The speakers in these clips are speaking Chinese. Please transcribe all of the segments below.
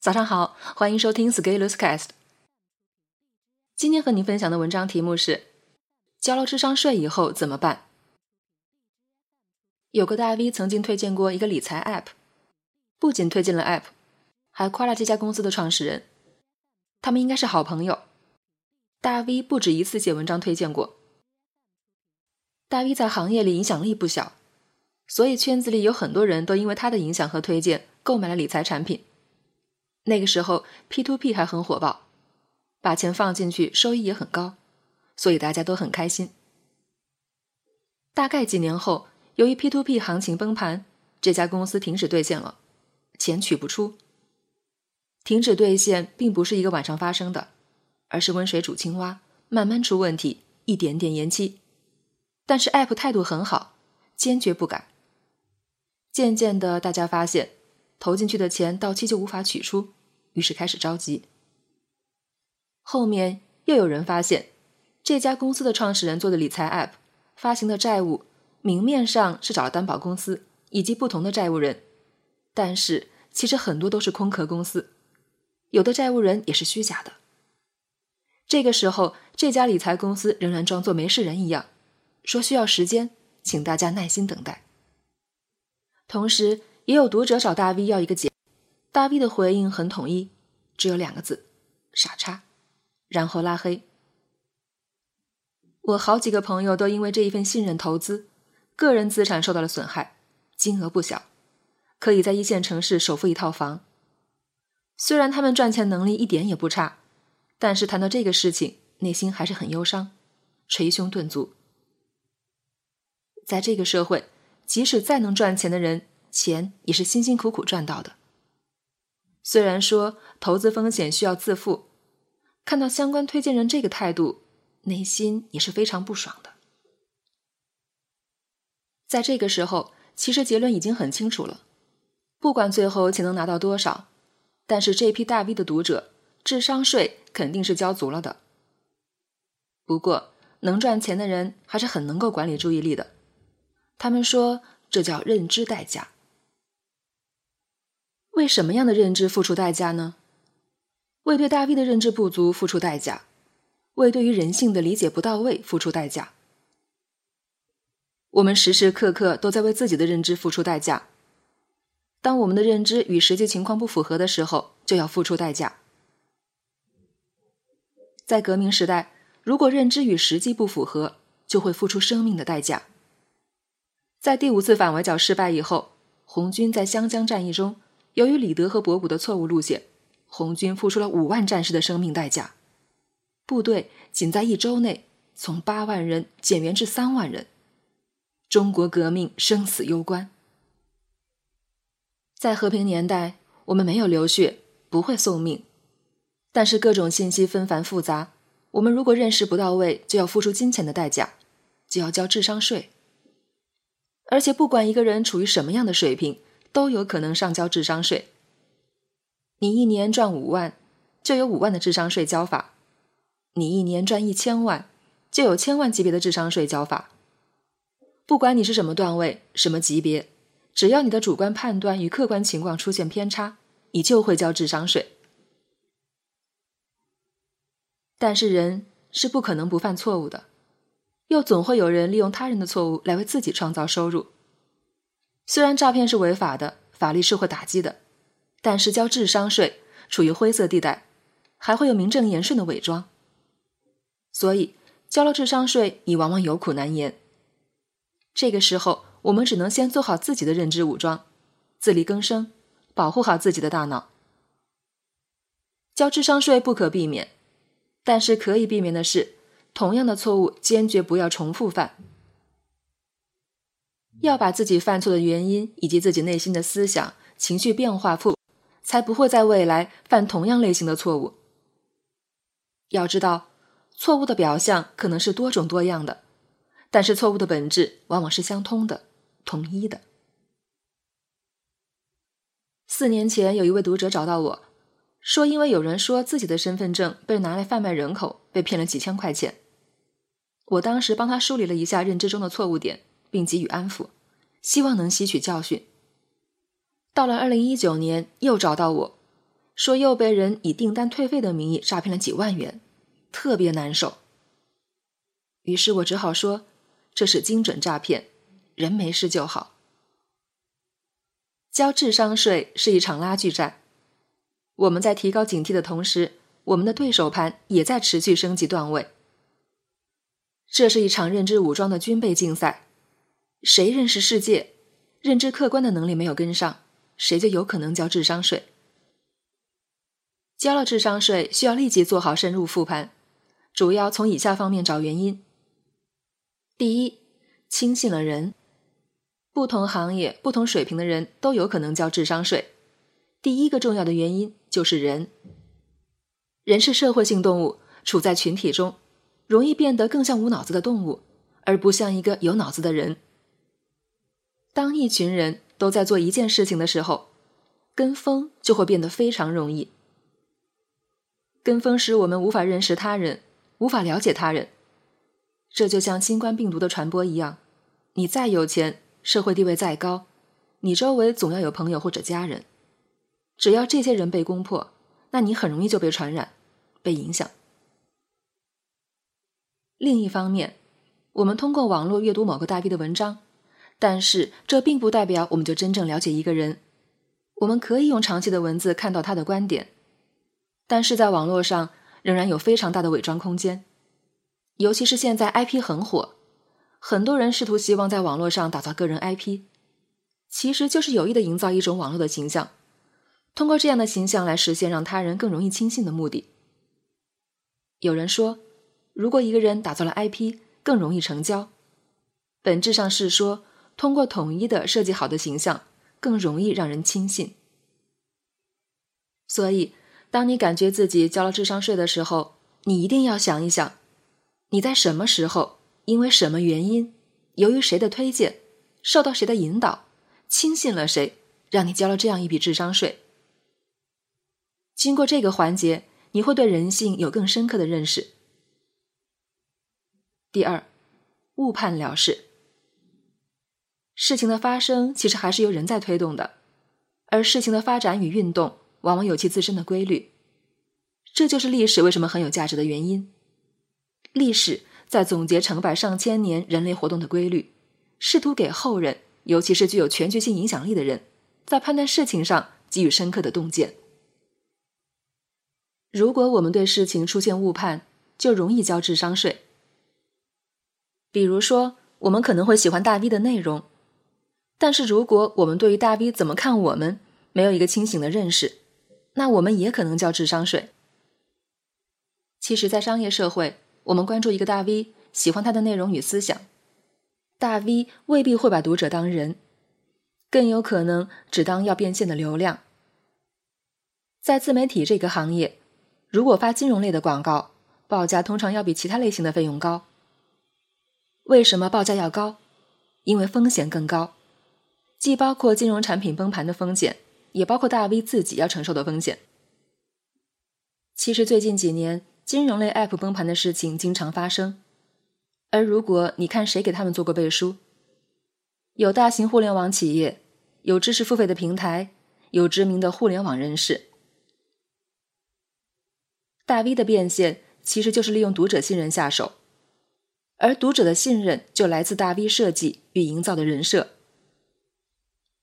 早上好，欢迎收听 Scaleless Cast。今天和您分享的文章题目是：交了智商税以后怎么办？有个大 V 曾经推荐过一个理财 App，不仅推荐了 App，还夸了这家公司的创始人，他们应该是好朋友。大 V 不止一次写文章推荐过。大 V 在行业里影响力不小，所以圈子里有很多人都因为他的影响和推荐购买了理财产品。那个时候 P to P 还很火爆，把钱放进去收益也很高，所以大家都很开心。大概几年后，由于 P to P 行情崩盘，这家公司停止兑现了，钱取不出。停止兑现并不是一个晚上发生的，而是温水煮青蛙，慢慢出问题，一点点延期。但是 App 态度很好，坚决不改。渐渐的，大家发现投进去的钱到期就无法取出，于是开始着急。后面又有人发现，这家公司的创始人做的理财 App 发行的债务，明面上是找了担保公司以及不同的债务人，但是其实很多都是空壳公司，有的债务人也是虚假的。这个时候，这家理财公司仍然装作没事人一样。说需要时间，请大家耐心等待。同时，也有读者找大 V 要一个解，大 V 的回应很统一，只有两个字：傻叉，然后拉黑。我好几个朋友都因为这一份信任投资，个人资产受到了损害，金额不小，可以在一线城市首付一套房。虽然他们赚钱能力一点也不差，但是谈到这个事情，内心还是很忧伤，捶胸顿足。在这个社会，即使再能赚钱的人，钱也是辛辛苦苦赚到的。虽然说投资风险需要自负，看到相关推荐人这个态度，内心也是非常不爽的。在这个时候，其实结论已经很清楚了，不管最后钱能拿到多少，但是这批大 V 的读者智商税肯定是交足了的。不过，能赚钱的人还是很能够管理注意力的。他们说这叫认知代价。为什么样的认知付出代价呢？为对大 V 的认知不足付出代价，为对于人性的理解不到位付出代价。我们时时刻刻都在为自己的认知付出代价。当我们的认知与实际情况不符合的时候，就要付出代价。在革命时代，如果认知与实际不符合，就会付出生命的代价。在第五次反围剿失败以后，红军在湘江战役中，由于李德和博古的错误路线，红军付出了五万战士的生命代价，部队仅在一周内从八万人减员至三万人，中国革命生死攸关。在和平年代，我们没有流血，不会送命，但是各种信息纷繁复杂，我们如果认识不到位，就要付出金钱的代价，就要交智商税。而且，不管一个人处于什么样的水平，都有可能上交智商税。你一年赚五万，就有五万的智商税交法；你一年赚一千万，就有千万级别的智商税交法。不管你是什么段位、什么级别，只要你的主观判断与客观情况出现偏差，你就会交智商税。但是，人是不可能不犯错误的。又总会有人利用他人的错误来为自己创造收入。虽然诈骗是违法的，法律是会打击的，但是交智商税处于灰色地带，还会有名正言顺的伪装。所以交了智商税，你往往有苦难言。这个时候，我们只能先做好自己的认知武装，自力更生，保护好自己的大脑。交智商税不可避免，但是可以避免的是。同样的错误，坚决不要重复犯。要把自己犯错的原因以及自己内心的思想、情绪变化复，才不会在未来犯同样类型的错误。要知道，错误的表象可能是多种多样的，但是错误的本质往往是相通的、统一的。四年前，有一位读者找到我。说，因为有人说自己的身份证被拿来贩卖人口，被骗了几千块钱。我当时帮他梳理了一下认知中的错误点，并给予安抚，希望能吸取教训。到了二零一九年，又找到我，说又被人以订单退费的名义诈骗了几万元，特别难受。于是我只好说，这是精准诈骗，人没事就好。交智商税是一场拉锯战，我们在提高警惕的同时，我们的对手盘也在持续升级段位。这是一场认知武装的军备竞赛，谁认识世界、认知客观的能力没有跟上，谁就有可能交智商税。交了智商税，需要立即做好深入复盘，主要从以下方面找原因。第一，轻信了人。不同行业、不同水平的人都有可能交智商税。第一个重要的原因就是人。人是社会性动物，处在群体中，容易变得更像无脑子的动物，而不像一个有脑子的人。当一群人都在做一件事情的时候，跟风就会变得非常容易。跟风使我们无法认识他人，无法了解他人。这就像新冠病毒的传播一样，你再有钱。社会地位再高，你周围总要有朋友或者家人。只要这些人被攻破，那你很容易就被传染、被影响。另一方面，我们通过网络阅读某个大 V 的文章，但是这并不代表我们就真正了解一个人。我们可以用长期的文字看到他的观点，但是在网络上仍然有非常大的伪装空间，尤其是现在 IP 很火。很多人试图希望在网络上打造个人 IP，其实就是有意的营造一种网络的形象，通过这样的形象来实现让他人更容易轻信的目的。有人说，如果一个人打造了 IP，更容易成交，本质上是说，通过统一的设计好的形象，更容易让人轻信。所以，当你感觉自己交了智商税的时候，你一定要想一想，你在什么时候。因为什么原因？由于谁的推荐，受到谁的引导，轻信了谁，让你交了这样一笔智商税？经过这个环节，你会对人性有更深刻的认识。第二，误判了事。事情的发生其实还是由人在推动的，而事情的发展与运动往往有其自身的规律。这就是历史为什么很有价值的原因。历史。在总结成百上千年人类活动的规律，试图给后人，尤其是具有全局性影响力的人，在判断事情上给予深刻的洞见。如果我们对事情出现误判，就容易交智商税。比如说，我们可能会喜欢大 V 的内容，但是如果我们对于大 V 怎么看我们没有一个清醒的认识，那我们也可能交智商税。其实，在商业社会。我们关注一个大 V，喜欢他的内容与思想，大 V 未必会把读者当人，更有可能只当要变现的流量。在自媒体这个行业，如果发金融类的广告，报价通常要比其他类型的费用高。为什么报价要高？因为风险更高，既包括金融产品崩盘的风险，也包括大 V 自己要承受的风险。其实最近几年。金融类 App 崩盘的事情经常发生，而如果你看谁给他们做过背书，有大型互联网企业，有知识付费的平台，有知名的互联网人士。大 V 的变现其实就是利用读者信任下手，而读者的信任就来自大 V 设计与营造的人设。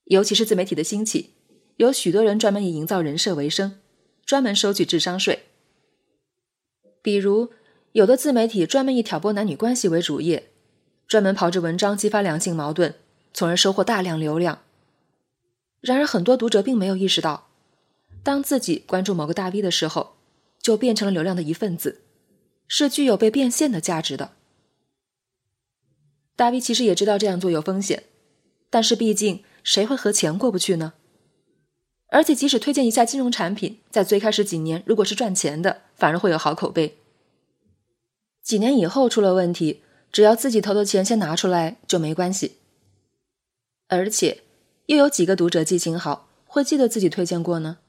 尤其是自媒体的兴起，有许多人专门以营造人设为生，专门收取智商税。比如，有的自媒体专门以挑拨男女关系为主业，专门炮制文章激发两性矛盾，从而收获大量流量。然而，很多读者并没有意识到，当自己关注某个大 V 的时候，就变成了流量的一份子，是具有被变现的价值的。大 V 其实也知道这样做有风险，但是毕竟谁会和钱过不去呢？而且，即使推荐一下金融产品，在最开始几年，如果是赚钱的，反而会有好口碑。几年以后出了问题，只要自己投的钱先拿出来就没关系。而且，又有几个读者记性好，会记得自己推荐过呢？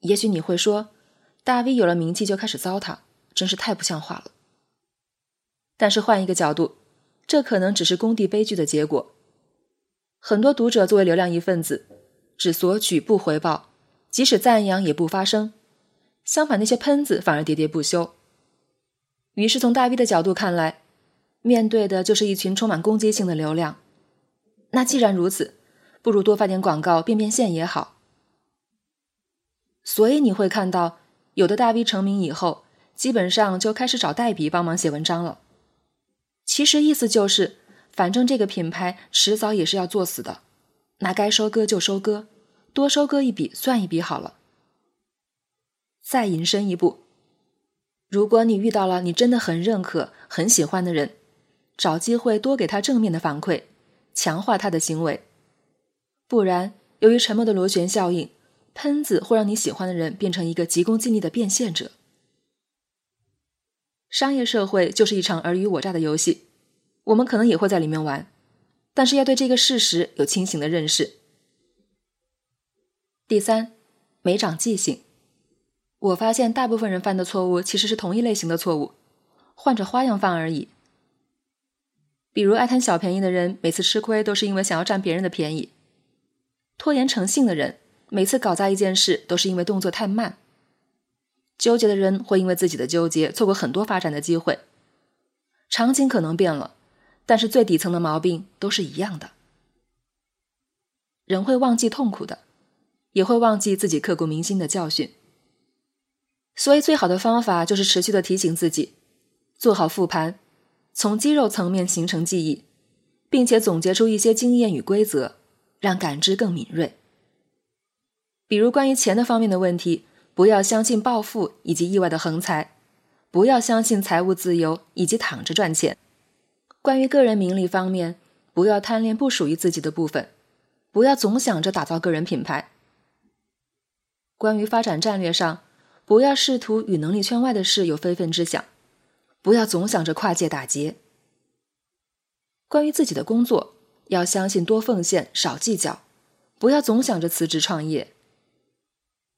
也许你会说，大 V 有了名气就开始糟蹋，真是太不像话了。但是换一个角度，这可能只是工地悲剧的结果。很多读者作为流量一份子。只索取不回报，即使赞扬也不发声，相反，那些喷子反而喋喋不休。于是，从大 V 的角度看来，面对的就是一群充满攻击性的流量。那既然如此，不如多发点广告变变现也好。所以你会看到，有的大 V 成名以后，基本上就开始找代笔帮忙写文章了。其实意思就是，反正这个品牌迟早也是要做死的，那该收割就收割，多收割一笔算一笔好了。再引申一步，如果你遇到了你真的很认可、很喜欢的人，找机会多给他正面的反馈，强化他的行为。不然，由于沉默的螺旋效应，喷子会让你喜欢的人变成一个急功近利的变现者。商业社会就是一场尔虞我诈的游戏，我们可能也会在里面玩，但是要对这个事实有清醒的认识。第三，没长记性。我发现大部分人犯的错误其实是同一类型的错误，换着花样犯而已。比如爱贪小便宜的人，每次吃亏都是因为想要占别人的便宜；拖延成性的人，每次搞砸一件事都是因为动作太慢。纠结的人会因为自己的纠结错过很多发展的机会。场景可能变了，但是最底层的毛病都是一样的。人会忘记痛苦的，也会忘记自己刻骨铭心的教训。所以，最好的方法就是持续的提醒自己，做好复盘，从肌肉层面形成记忆，并且总结出一些经验与规则，让感知更敏锐。比如关于钱的方面的问题。不要相信暴富以及意外的横财，不要相信财务自由以及躺着赚钱。关于个人名利方面，不要贪恋不属于自己的部分，不要总想着打造个人品牌。关于发展战略上，不要试图与能力圈外的事有非分之想，不要总想着跨界打劫。关于自己的工作，要相信多奉献少计较，不要总想着辞职创业。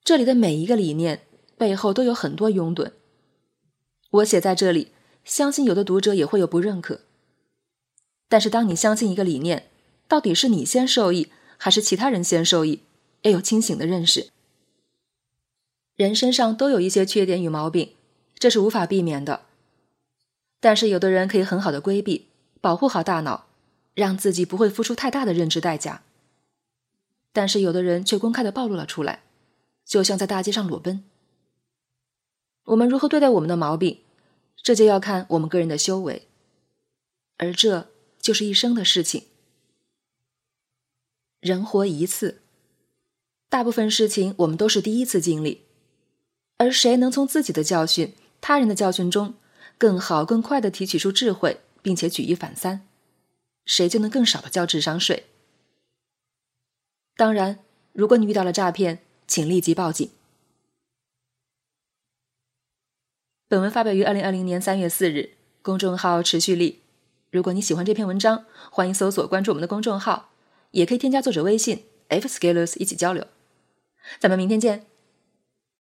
这里的每一个理念背后都有很多拥趸，我写在这里，相信有的读者也会有不认可。但是当你相信一个理念，到底是你先受益还是其他人先受益，要有清醒的认识。人身上都有一些缺点与毛病，这是无法避免的。但是有的人可以很好的规避，保护好大脑，让自己不会付出太大的认知代价。但是有的人却公开的暴露了出来。就像在大街上裸奔。我们如何对待我们的毛病，这就要看我们个人的修为，而这就是一生的事情。人活一次，大部分事情我们都是第一次经历，而谁能从自己的教训、他人的教训中，更好、更快的提取出智慧，并且举一反三，谁就能更少的交智商税。当然，如果你遇到了诈骗，请立即报警。本文发表于二零二零年三月四日，公众号持续力。如果你喜欢这篇文章，欢迎搜索关注我们的公众号，也可以添加作者微信 f scalers 一起交流。咱们明天见。